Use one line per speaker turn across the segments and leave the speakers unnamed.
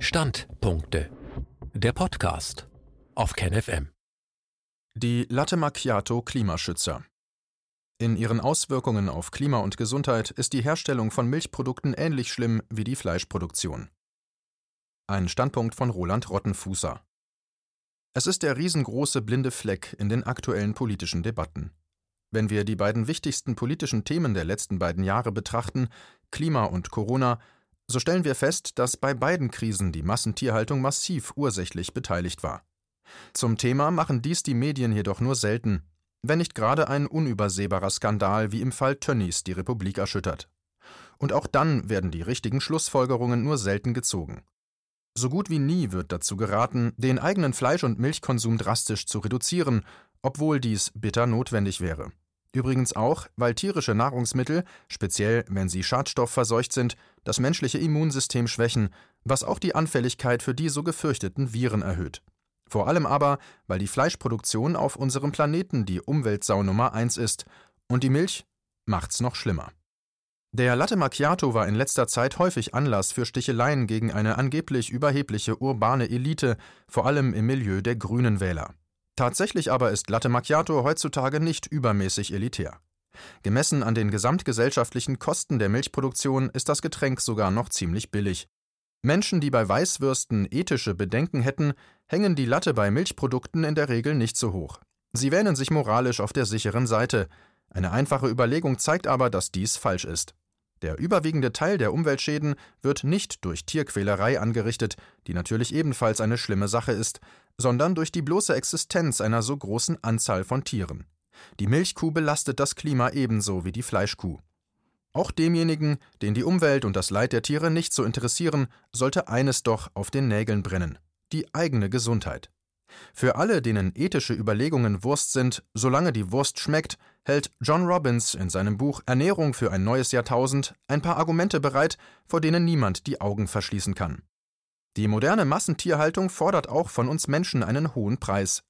Standpunkte. Der Podcast auf KenFM.
Die Latte Macchiato Klimaschützer. In ihren Auswirkungen auf Klima und Gesundheit ist die Herstellung von Milchprodukten ähnlich schlimm wie die Fleischproduktion. Ein Standpunkt von Roland Rottenfußer. Es ist der riesengroße blinde Fleck in den aktuellen politischen Debatten. Wenn wir die beiden wichtigsten politischen Themen der letzten beiden Jahre betrachten, Klima und Corona, so stellen wir fest, dass bei beiden Krisen die Massentierhaltung massiv ursächlich beteiligt war. Zum Thema machen dies die Medien jedoch nur selten, wenn nicht gerade ein unübersehbarer Skandal wie im Fall Tönnies die Republik erschüttert. Und auch dann werden die richtigen Schlussfolgerungen nur selten gezogen. So gut wie nie wird dazu geraten, den eigenen Fleisch- und Milchkonsum drastisch zu reduzieren, obwohl dies bitter notwendig wäre. Übrigens auch, weil tierische Nahrungsmittel, speziell wenn sie schadstoffverseucht sind, das menschliche Immunsystem schwächen, was auch die Anfälligkeit für die so gefürchteten Viren erhöht. Vor allem aber, weil die Fleischproduktion auf unserem Planeten die Umweltsau Nummer eins ist und die Milch macht's noch schlimmer. Der Latte Macchiato war in letzter Zeit häufig Anlass für Sticheleien gegen eine angeblich überhebliche urbane Elite, vor allem im Milieu der grünen Wähler. Tatsächlich aber ist Latte Macchiato heutzutage nicht übermäßig elitär. Gemessen an den gesamtgesellschaftlichen Kosten der Milchproduktion ist das Getränk sogar noch ziemlich billig. Menschen, die bei Weißwürsten ethische Bedenken hätten, hängen die Latte bei Milchprodukten in der Regel nicht so hoch. Sie wähnen sich moralisch auf der sicheren Seite. Eine einfache Überlegung zeigt aber, dass dies falsch ist. Der überwiegende Teil der Umweltschäden wird nicht durch Tierquälerei angerichtet, die natürlich ebenfalls eine schlimme Sache ist, sondern durch die bloße Existenz einer so großen Anzahl von Tieren. Die Milchkuh belastet das Klima ebenso wie die Fleischkuh. Auch demjenigen, den die Umwelt und das Leid der Tiere nicht so interessieren, sollte eines doch auf den Nägeln brennen die eigene Gesundheit. Für alle, denen ethische Überlegungen Wurst sind, solange die Wurst schmeckt, hält John Robbins in seinem Buch Ernährung für ein neues Jahrtausend ein paar Argumente bereit, vor denen niemand die Augen verschließen kann. Die moderne Massentierhaltung fordert auch von uns Menschen einen hohen Preis.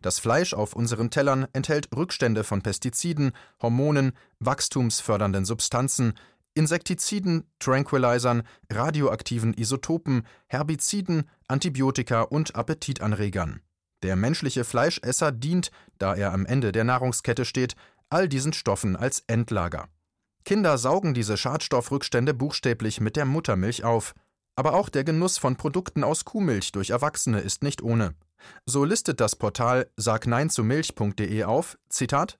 Das Fleisch auf unseren Tellern enthält Rückstände von Pestiziden, Hormonen, wachstumsfördernden Substanzen, Insektiziden, Tranquilizern, radioaktiven Isotopen, Herbiziden, Antibiotika und Appetitanregern. Der menschliche Fleischesser dient, da er am Ende der Nahrungskette steht, all diesen Stoffen als Endlager. Kinder saugen diese Schadstoffrückstände buchstäblich mit der Muttermilch auf. Aber auch der Genuss von Produkten aus Kuhmilch durch Erwachsene ist nicht ohne. So listet das Portal sagneinzumilch.de auf, Zitat,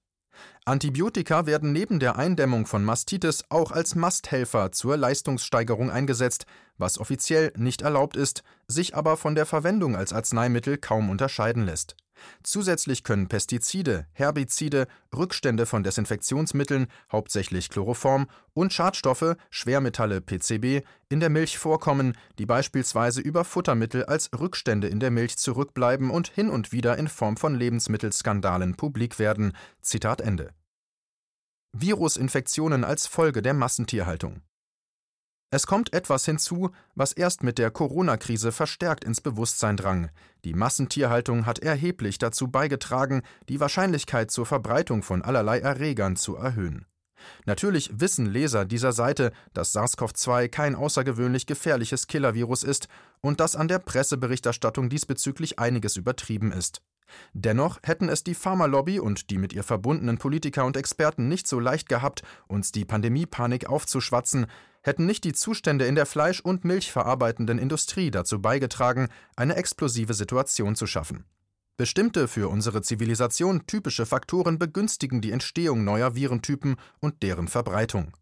Antibiotika werden neben der Eindämmung von Mastitis auch als Masthelfer zur Leistungssteigerung eingesetzt, was offiziell nicht erlaubt ist, sich aber von der Verwendung als Arzneimittel kaum unterscheiden lässt Zusätzlich können Pestizide, Herbizide, Rückstände von Desinfektionsmitteln, hauptsächlich Chloroform, und Schadstoffe, Schwermetalle (PCB), in der Milch vorkommen, die beispielsweise über Futtermittel als Rückstände in der Milch zurückbleiben und hin und wieder in Form von Lebensmittelskandalen publik werden. Zitat Ende. Virusinfektionen als Folge der Massentierhaltung es kommt etwas hinzu, was erst mit der Corona-Krise verstärkt ins Bewusstsein drang. Die Massentierhaltung hat erheblich dazu beigetragen, die Wahrscheinlichkeit zur Verbreitung von allerlei Erregern zu erhöhen. Natürlich wissen Leser dieser Seite, dass SARS-CoV-2 kein außergewöhnlich gefährliches Killervirus ist und dass an der Presseberichterstattung diesbezüglich einiges übertrieben ist. Dennoch hätten es die Pharmalobby und die mit ihr verbundenen Politiker und Experten nicht so leicht gehabt, uns die Pandemiepanik aufzuschwatzen, hätten nicht die Zustände in der Fleisch- und Milchverarbeitenden Industrie dazu beigetragen, eine explosive Situation zu schaffen. Bestimmte für unsere Zivilisation typische Faktoren begünstigen die Entstehung neuer Virentypen und deren Verbreitung.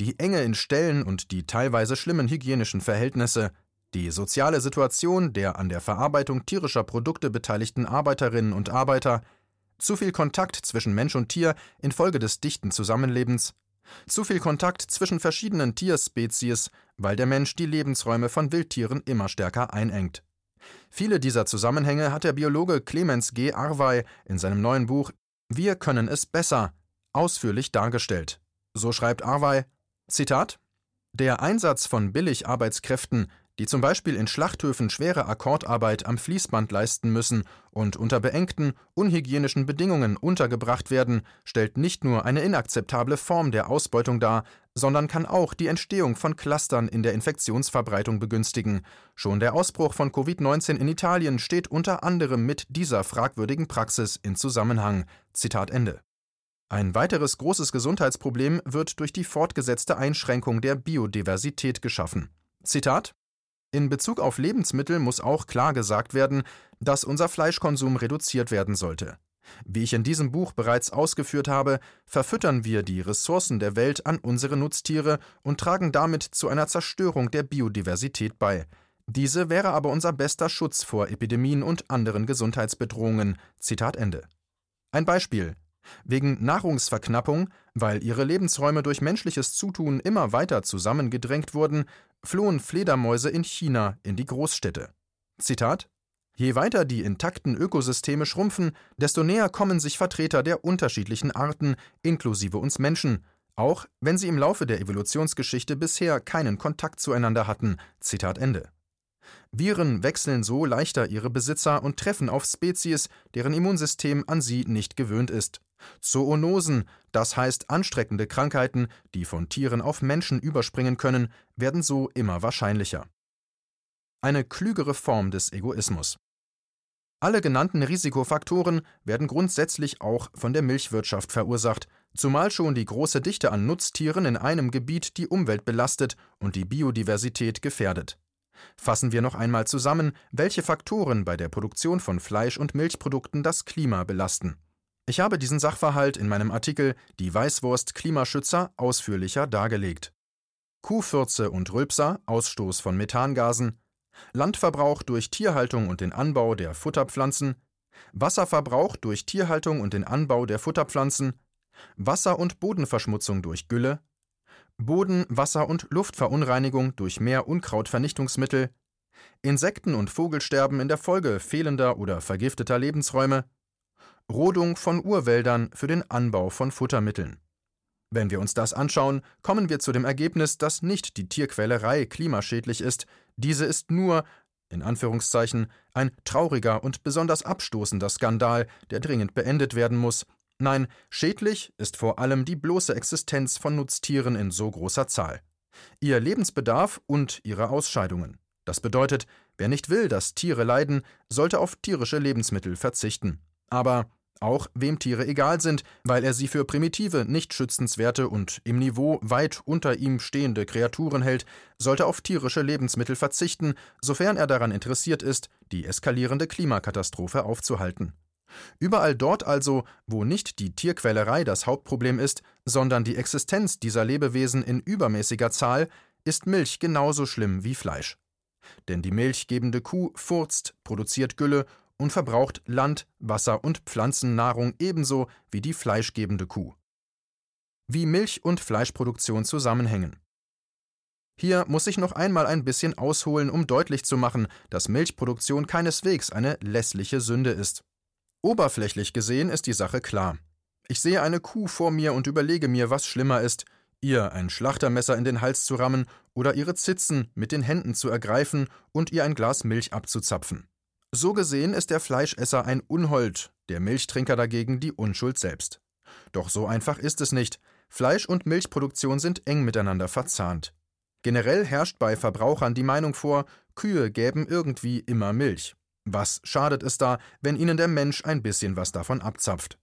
Die Enge in Ställen und die teilweise schlimmen hygienischen Verhältnisse, die soziale Situation der an der Verarbeitung tierischer Produkte beteiligten Arbeiterinnen und Arbeiter, zu viel Kontakt zwischen Mensch und Tier infolge des dichten Zusammenlebens, zu viel Kontakt zwischen verschiedenen Tierspezies, weil der Mensch die Lebensräume von Wildtieren immer stärker einengt. Viele dieser Zusammenhänge hat der Biologe Clemens G. Arvey in seinem neuen Buch Wir können es besser ausführlich dargestellt. So schreibt Arvey: Zitat Der Einsatz von Billigarbeitskräften, die zum Beispiel in Schlachthöfen schwere Akkordarbeit am Fließband leisten müssen und unter beengten, unhygienischen Bedingungen untergebracht werden, stellt nicht nur eine inakzeptable Form der Ausbeutung dar, sondern kann auch die Entstehung von Clustern in der Infektionsverbreitung begünstigen. Schon der Ausbruch von Covid-19 in Italien steht unter anderem mit dieser fragwürdigen Praxis in Zusammenhang. Zitat Ende. Ein weiteres großes Gesundheitsproblem wird durch die fortgesetzte Einschränkung der Biodiversität geschaffen. Zitat in Bezug auf Lebensmittel muss auch klar gesagt werden, dass unser Fleischkonsum reduziert werden sollte. Wie ich in diesem Buch bereits ausgeführt habe, verfüttern wir die Ressourcen der Welt an unsere Nutztiere und tragen damit zu einer Zerstörung der Biodiversität bei. Diese wäre aber unser bester Schutz vor Epidemien und anderen Gesundheitsbedrohungen. Zitat Ende. Ein Beispiel. Wegen Nahrungsverknappung, weil ihre Lebensräume durch menschliches Zutun immer weiter zusammengedrängt wurden, flohen Fledermäuse in China in die Großstädte. Zitat Je weiter die intakten Ökosysteme schrumpfen, desto näher kommen sich Vertreter der unterschiedlichen Arten, inklusive uns Menschen, auch wenn sie im Laufe der Evolutionsgeschichte bisher keinen Kontakt zueinander hatten. Zitat Ende. Viren wechseln so leichter ihre Besitzer und treffen auf Spezies, deren Immunsystem an sie nicht gewöhnt ist. Zoonosen, das heißt anstreckende Krankheiten, die von Tieren auf Menschen überspringen können, werden so immer wahrscheinlicher. Eine klügere Form des Egoismus. Alle genannten Risikofaktoren werden grundsätzlich auch von der Milchwirtschaft verursacht, zumal schon die große Dichte an Nutztieren in einem Gebiet die Umwelt belastet und die Biodiversität gefährdet. Fassen wir noch einmal zusammen, welche Faktoren bei der Produktion von Fleisch- und Milchprodukten das Klima belasten. Ich habe diesen Sachverhalt in meinem Artikel Die Weißwurst Klimaschützer ausführlicher dargelegt. Kuhfürze und Rülpser, Ausstoß von Methangasen, Landverbrauch durch Tierhaltung und den Anbau der Futterpflanzen, Wasserverbrauch durch Tierhaltung und den Anbau der Futterpflanzen, Wasser- und Bodenverschmutzung durch Gülle, Boden-, Wasser- und Luftverunreinigung durch mehr Unkrautvernichtungsmittel, Insekten- und Vogelsterben in der Folge fehlender oder vergifteter Lebensräume, Rodung von Urwäldern für den Anbau von Futtermitteln. Wenn wir uns das anschauen, kommen wir zu dem Ergebnis, dass nicht die Tierquälerei klimaschädlich ist, diese ist nur, in Anführungszeichen, ein trauriger und besonders abstoßender Skandal, der dringend beendet werden muss, Nein, schädlich ist vor allem die bloße Existenz von Nutztieren in so großer Zahl. Ihr Lebensbedarf und ihre Ausscheidungen. Das bedeutet, wer nicht will, dass Tiere leiden, sollte auf tierische Lebensmittel verzichten. Aber auch wem Tiere egal sind, weil er sie für primitive, nicht schützenswerte und im Niveau weit unter ihm stehende Kreaturen hält, sollte auf tierische Lebensmittel verzichten, sofern er daran interessiert ist, die eskalierende Klimakatastrophe aufzuhalten. Überall dort also, wo nicht die Tierquälerei das Hauptproblem ist, sondern die Existenz dieser Lebewesen in übermäßiger Zahl, ist Milch genauso schlimm wie Fleisch. Denn die milchgebende Kuh furzt, produziert Gülle und verbraucht Land, Wasser und Pflanzennahrung ebenso wie die fleischgebende Kuh. Wie Milch- und Fleischproduktion zusammenhängen. Hier muss ich noch einmal ein bisschen ausholen, um deutlich zu machen, dass Milchproduktion keineswegs eine lässliche Sünde ist. Oberflächlich gesehen ist die Sache klar. Ich sehe eine Kuh vor mir und überlege mir, was schlimmer ist, ihr ein Schlachtermesser in den Hals zu rammen oder ihre Zitzen mit den Händen zu ergreifen und ihr ein Glas Milch abzuzapfen. So gesehen ist der Fleischesser ein Unhold, der Milchtrinker dagegen die Unschuld selbst. Doch so einfach ist es nicht. Fleisch- und Milchproduktion sind eng miteinander verzahnt. Generell herrscht bei Verbrauchern die Meinung vor, Kühe gäben irgendwie immer Milch. Was schadet es da, wenn ihnen der Mensch ein bisschen was davon abzapft?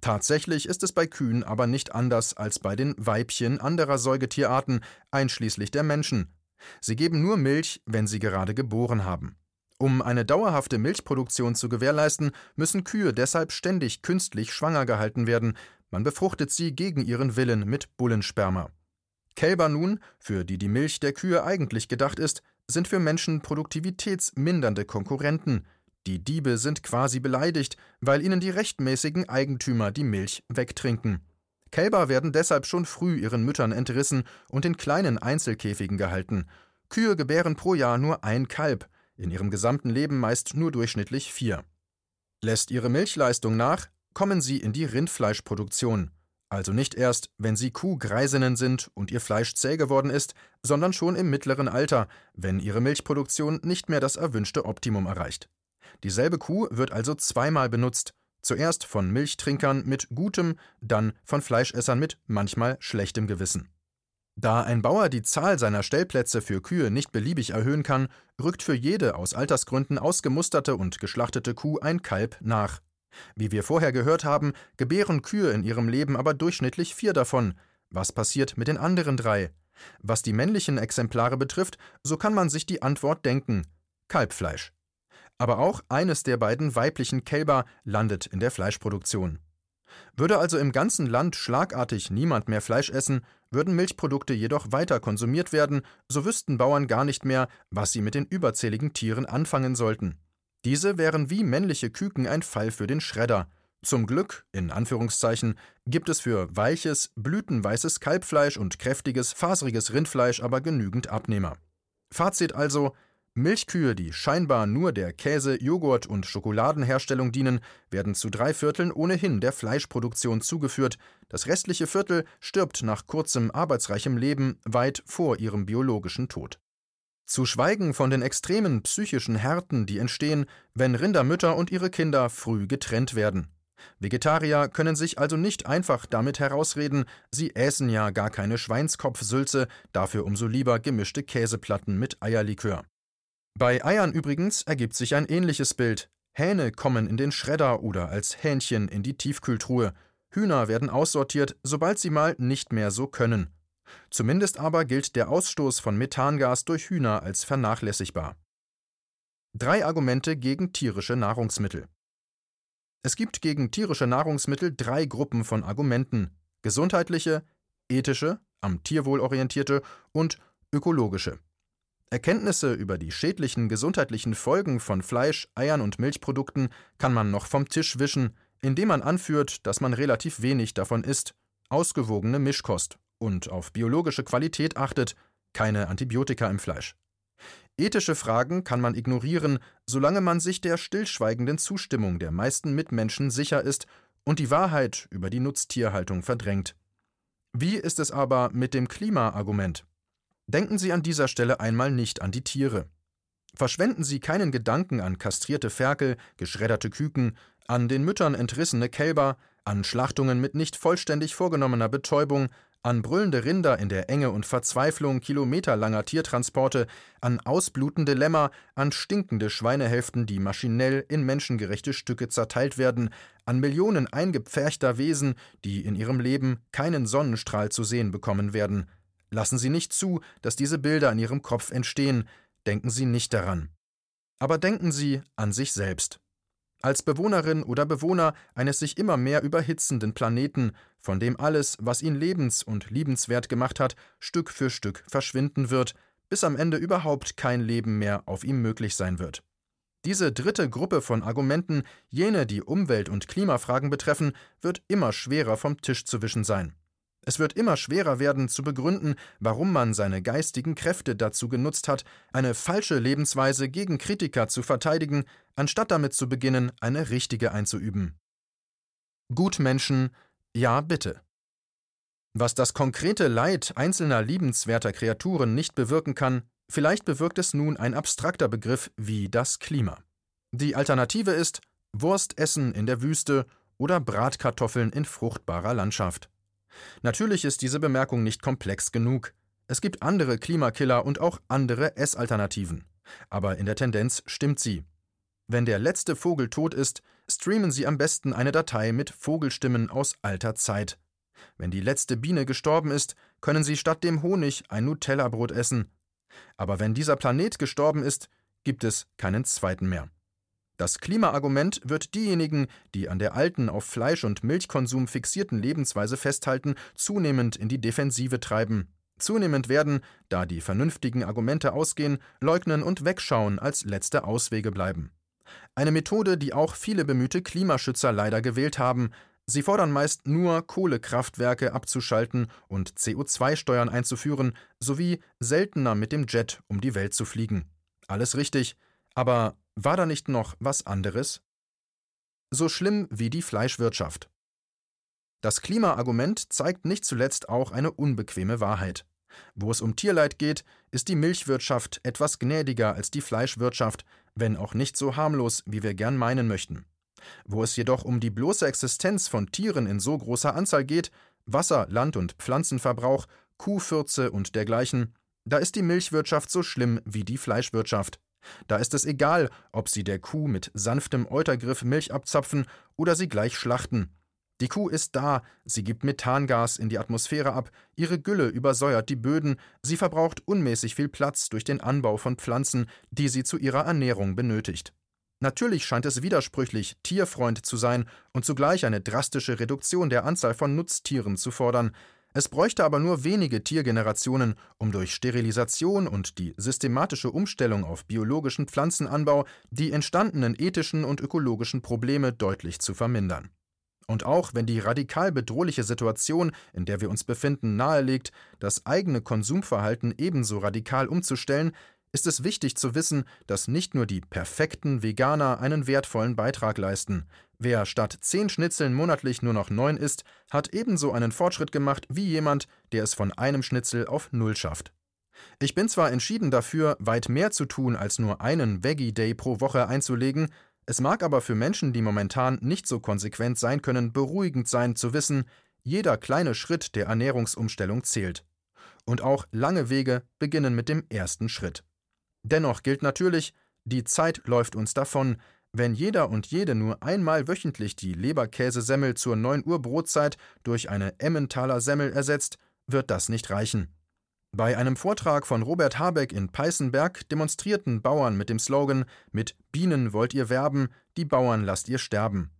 Tatsächlich ist es bei Kühen aber nicht anders als bei den Weibchen anderer Säugetierarten, einschließlich der Menschen. Sie geben nur Milch, wenn sie gerade geboren haben. Um eine dauerhafte Milchproduktion zu gewährleisten, müssen Kühe deshalb ständig künstlich schwanger gehalten werden, man befruchtet sie gegen ihren Willen mit Bullensperma. Kälber nun, für die die Milch der Kühe eigentlich gedacht ist, sind für Menschen produktivitätsmindernde Konkurrenten. Die Diebe sind quasi beleidigt, weil ihnen die rechtmäßigen Eigentümer die Milch wegtrinken. Kälber werden deshalb schon früh ihren Müttern entrissen und in kleinen Einzelkäfigen gehalten. Kühe gebären pro Jahr nur ein Kalb, in ihrem gesamten Leben meist nur durchschnittlich vier. Lässt ihre Milchleistung nach, kommen sie in die Rindfleischproduktion. Also nicht erst, wenn sie Kuhgreisinnen sind und ihr Fleisch zäh geworden ist, sondern schon im mittleren Alter, wenn ihre Milchproduktion nicht mehr das erwünschte Optimum erreicht. Dieselbe Kuh wird also zweimal benutzt, zuerst von Milchtrinkern mit gutem, dann von Fleischessern mit manchmal schlechtem Gewissen. Da ein Bauer die Zahl seiner Stellplätze für Kühe nicht beliebig erhöhen kann, rückt für jede aus Altersgründen ausgemusterte und geschlachtete Kuh ein Kalb nach. Wie wir vorher gehört haben, gebären Kühe in ihrem Leben aber durchschnittlich vier davon. Was passiert mit den anderen drei? Was die männlichen Exemplare betrifft, so kann man sich die Antwort denken: Kalbfleisch. Aber auch eines der beiden weiblichen Kälber landet in der Fleischproduktion. Würde also im ganzen Land schlagartig niemand mehr Fleisch essen, würden Milchprodukte jedoch weiter konsumiert werden, so wüssten Bauern gar nicht mehr, was sie mit den überzähligen Tieren anfangen sollten. Diese wären wie männliche Küken ein Fall für den Schredder. Zum Glück, in Anführungszeichen, gibt es für weiches, blütenweißes Kalbfleisch und kräftiges, faseriges Rindfleisch aber genügend Abnehmer. Fazit also, Milchkühe, die scheinbar nur der Käse-, Joghurt- und Schokoladenherstellung dienen, werden zu drei Vierteln ohnehin der Fleischproduktion zugeführt, das restliche Viertel stirbt nach kurzem arbeitsreichem Leben weit vor ihrem biologischen Tod. Zu schweigen von den extremen psychischen Härten, die entstehen, wenn Rindermütter und ihre Kinder früh getrennt werden. Vegetarier können sich also nicht einfach damit herausreden, sie äßen ja gar keine Schweinskopfsülze, dafür umso lieber gemischte Käseplatten mit Eierlikör. Bei Eiern übrigens ergibt sich ein ähnliches Bild. Hähne kommen in den Schredder oder als Hähnchen in die Tiefkühltruhe. Hühner werden aussortiert, sobald sie mal nicht mehr so können. Zumindest aber gilt der Ausstoß von Methangas durch Hühner als vernachlässigbar. Drei Argumente gegen tierische Nahrungsmittel. Es gibt gegen tierische Nahrungsmittel drei Gruppen von Argumenten: gesundheitliche, ethische, am Tierwohl orientierte und ökologische. Erkenntnisse über die schädlichen gesundheitlichen Folgen von Fleisch, Eiern und Milchprodukten kann man noch vom Tisch wischen, indem man anführt, dass man relativ wenig davon isst, ausgewogene Mischkost und auf biologische Qualität achtet, keine Antibiotika im Fleisch. Ethische Fragen kann man ignorieren, solange man sich der stillschweigenden Zustimmung der meisten Mitmenschen sicher ist und die Wahrheit über die Nutztierhaltung verdrängt. Wie ist es aber mit dem Klimaargument? Denken Sie an dieser Stelle einmal nicht an die Tiere. Verschwenden Sie keinen Gedanken an kastrierte Ferkel, geschredderte Küken, an den Müttern entrissene Kälber, an Schlachtungen mit nicht vollständig vorgenommener Betäubung, an brüllende Rinder in der Enge und Verzweiflung kilometerlanger Tiertransporte, an ausblutende Lämmer, an stinkende Schweinehälften, die maschinell in menschengerechte Stücke zerteilt werden, an Millionen eingepferchter Wesen, die in ihrem Leben keinen Sonnenstrahl zu sehen bekommen werden, Lassen Sie nicht zu, dass diese Bilder in Ihrem Kopf entstehen, denken Sie nicht daran. Aber denken Sie an sich selbst. Als Bewohnerin oder Bewohner eines sich immer mehr überhitzenden Planeten, von dem alles, was ihn lebens- und liebenswert gemacht hat, Stück für Stück verschwinden wird, bis am Ende überhaupt kein Leben mehr auf ihm möglich sein wird. Diese dritte Gruppe von Argumenten, jene, die Umwelt- und Klimafragen betreffen, wird immer schwerer vom Tisch zu wischen sein. Es wird immer schwerer werden zu begründen, warum man seine geistigen Kräfte dazu genutzt hat, eine falsche Lebensweise gegen Kritiker zu verteidigen, anstatt damit zu beginnen, eine richtige einzuüben. Gutmenschen, ja bitte. Was das konkrete Leid einzelner liebenswerter Kreaturen nicht bewirken kann, vielleicht bewirkt es nun ein abstrakter Begriff wie das Klima. Die Alternative ist Wurst essen in der Wüste oder Bratkartoffeln in fruchtbarer Landschaft. Natürlich ist diese Bemerkung nicht komplex genug. Es gibt andere Klimakiller und auch andere Essalternativen. Aber in der Tendenz stimmt sie. Wenn der letzte Vogel tot ist, streamen Sie am besten eine Datei mit Vogelstimmen aus alter Zeit. Wenn die letzte Biene gestorben ist, können Sie statt dem Honig ein Nutella-Brot essen. Aber wenn dieser Planet gestorben ist, gibt es keinen zweiten mehr. Das Klimaargument wird diejenigen, die an der alten, auf Fleisch- und Milchkonsum fixierten Lebensweise festhalten, zunehmend in die Defensive treiben. Zunehmend werden, da die vernünftigen Argumente ausgehen, Leugnen und Wegschauen als letzte Auswege bleiben. Eine Methode, die auch viele bemühte Klimaschützer leider gewählt haben. Sie fordern meist nur, Kohlekraftwerke abzuschalten und CO2-Steuern einzuführen, sowie seltener mit dem Jet um die Welt zu fliegen. Alles richtig, aber war da nicht noch was anderes? So schlimm wie die Fleischwirtschaft. Das Klimaargument zeigt nicht zuletzt auch eine unbequeme Wahrheit. Wo es um Tierleid geht, ist die Milchwirtschaft etwas gnädiger als die Fleischwirtschaft, wenn auch nicht so harmlos, wie wir gern meinen möchten. Wo es jedoch um die bloße Existenz von Tieren in so großer Anzahl geht, Wasser-, Land- und Pflanzenverbrauch, Kuhfürze und dergleichen, da ist die Milchwirtschaft so schlimm wie die Fleischwirtschaft. Da ist es egal, ob sie der Kuh mit sanftem Eutergriff Milch abzapfen oder sie gleich schlachten. Die Kuh ist da, sie gibt Methangas in die Atmosphäre ab, ihre Gülle übersäuert die Böden, sie verbraucht unmäßig viel Platz durch den Anbau von Pflanzen, die sie zu ihrer Ernährung benötigt. Natürlich scheint es widersprüchlich, Tierfreund zu sein und zugleich eine drastische Reduktion der Anzahl von Nutztieren zu fordern. Es bräuchte aber nur wenige Tiergenerationen, um durch Sterilisation und die systematische Umstellung auf biologischen Pflanzenanbau die entstandenen ethischen und ökologischen Probleme deutlich zu vermindern. Und auch wenn die radikal bedrohliche Situation, in der wir uns befinden, nahelegt, das eigene Konsumverhalten ebenso radikal umzustellen, ist es wichtig zu wissen, dass nicht nur die perfekten Veganer einen wertvollen Beitrag leisten. Wer statt zehn Schnitzeln monatlich nur noch neun isst, hat ebenso einen Fortschritt gemacht wie jemand, der es von einem Schnitzel auf null schafft. Ich bin zwar entschieden dafür, weit mehr zu tun, als nur einen Veggie Day pro Woche einzulegen, es mag aber für Menschen, die momentan nicht so konsequent sein können, beruhigend sein zu wissen, jeder kleine Schritt der Ernährungsumstellung zählt. Und auch lange Wege beginnen mit dem ersten Schritt. Dennoch gilt natürlich, die Zeit läuft uns davon. Wenn jeder und jede nur einmal wöchentlich die Leberkäsesemmel zur 9 Uhr Brotzeit durch eine Emmentaler Semmel ersetzt, wird das nicht reichen. Bei einem Vortrag von Robert Habeck in Peißenberg demonstrierten Bauern mit dem Slogan Mit Bienen wollt ihr werben, die Bauern lasst ihr sterben.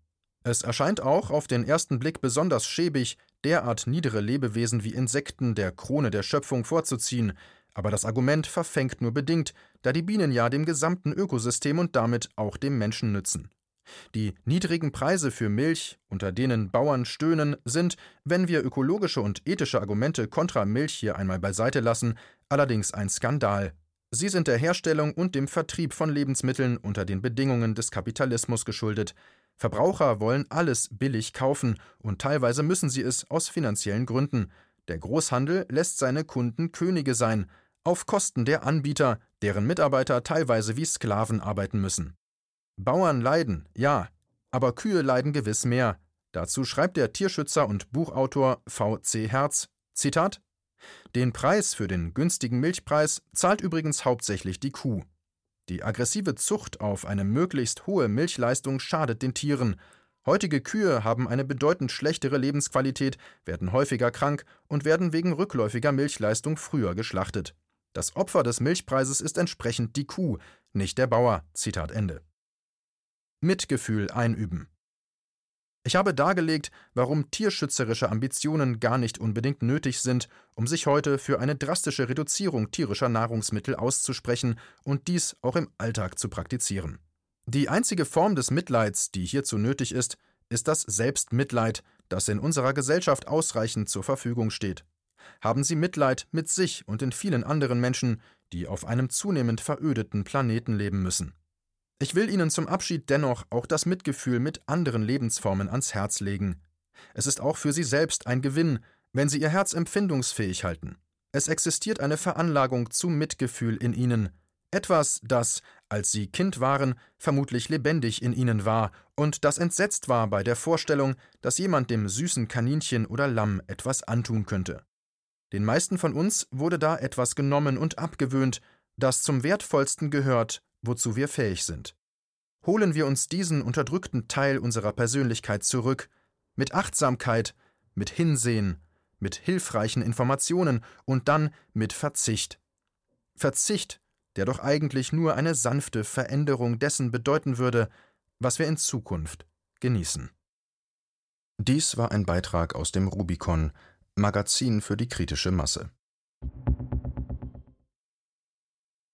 Es erscheint auch auf den ersten Blick besonders schäbig, derart niedere Lebewesen wie Insekten der Krone der Schöpfung vorzuziehen, aber das Argument verfängt nur bedingt, da die Bienen ja dem gesamten Ökosystem und damit auch dem Menschen nützen. Die niedrigen Preise für Milch, unter denen Bauern stöhnen, sind, wenn wir ökologische und ethische Argumente kontra Milch hier einmal beiseite lassen, allerdings ein Skandal. Sie sind der Herstellung und dem Vertrieb von Lebensmitteln unter den Bedingungen des Kapitalismus geschuldet. Verbraucher wollen alles billig kaufen, und teilweise müssen sie es aus finanziellen Gründen. Der Großhandel lässt seine Kunden Könige sein, auf Kosten der Anbieter, deren Mitarbeiter teilweise wie Sklaven arbeiten müssen. Bauern leiden, ja, aber Kühe leiden gewiss mehr. Dazu schreibt der Tierschützer und Buchautor V. C. Herz: Zitat: Den Preis für den günstigen Milchpreis zahlt übrigens hauptsächlich die Kuh. Die aggressive Zucht auf eine möglichst hohe Milchleistung schadet den Tieren. Heutige Kühe haben eine bedeutend schlechtere Lebensqualität, werden häufiger krank und werden wegen rückläufiger Milchleistung früher geschlachtet. Das Opfer des Milchpreises ist entsprechend die Kuh, nicht der Bauer. Zitat Ende. Mitgefühl einüben. Ich habe dargelegt, warum tierschützerische Ambitionen gar nicht unbedingt nötig sind, um sich heute für eine drastische Reduzierung tierischer Nahrungsmittel auszusprechen und dies auch im Alltag zu praktizieren. Die einzige Form des Mitleids, die hierzu nötig ist, ist das Selbstmitleid, das in unserer Gesellschaft ausreichend zur Verfügung steht. Haben Sie Mitleid mit sich und den vielen anderen Menschen, die auf einem zunehmend verödeten Planeten leben müssen. Ich will Ihnen zum Abschied dennoch auch das Mitgefühl mit anderen Lebensformen ans Herz legen. Es ist auch für Sie selbst ein Gewinn, wenn Sie Ihr Herz empfindungsfähig halten. Es existiert eine Veranlagung zum Mitgefühl in Ihnen, etwas, das, als Sie Kind waren, vermutlich lebendig in Ihnen war und das entsetzt war bei der Vorstellung, dass jemand dem süßen Kaninchen oder Lamm etwas antun könnte. Den meisten von uns wurde da etwas genommen und abgewöhnt, das zum Wertvollsten gehört wozu wir fähig sind. Holen wir uns diesen unterdrückten Teil unserer Persönlichkeit zurück, mit Achtsamkeit, mit Hinsehen, mit hilfreichen Informationen und dann mit Verzicht. Verzicht, der doch eigentlich nur eine sanfte Veränderung dessen bedeuten würde, was wir in Zukunft genießen. Dies war ein Beitrag aus dem Rubicon, Magazin für die kritische Masse.